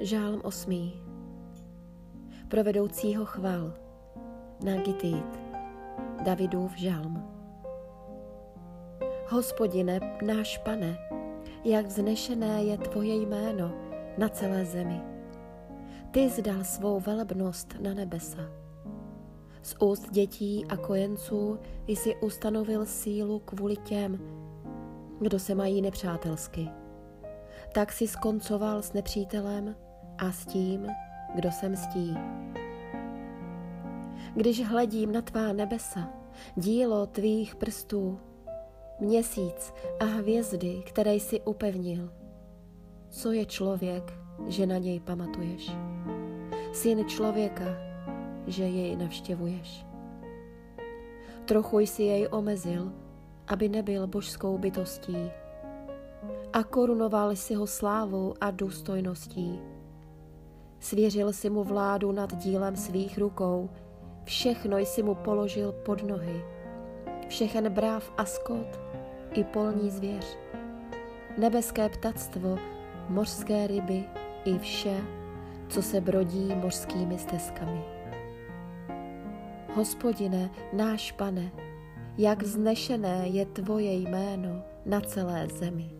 Žálm osmý. Pro vedoucího chval. Na Gitit. Davidův žálm. Hospodine, náš pane, jak vznešené je tvoje jméno na celé zemi. Ty zdal svou velebnost na nebesa. Z úst dětí a kojenců jsi ustanovil sílu kvůli těm, kdo se mají nepřátelsky. Tak si skoncoval s nepřítelem a s tím, kdo se mstí. Když hledím na tvá nebesa, dílo tvých prstů, měsíc a hvězdy, které jsi upevnil, co je člověk, že na něj pamatuješ? Syn člověka, že jej navštěvuješ. Trochu jsi jej omezil, aby nebyl božskou bytostí a korunoval si ho slávou a důstojností. Svěřil si mu vládu nad dílem svých rukou, všechno jsi mu položil pod nohy, všechen bráv a skot i polní zvěř, nebeské ptactvo, mořské ryby i vše, co se brodí mořskými stezkami. Hospodine, náš pane, jak vznešené je tvoje jméno na celé zemi.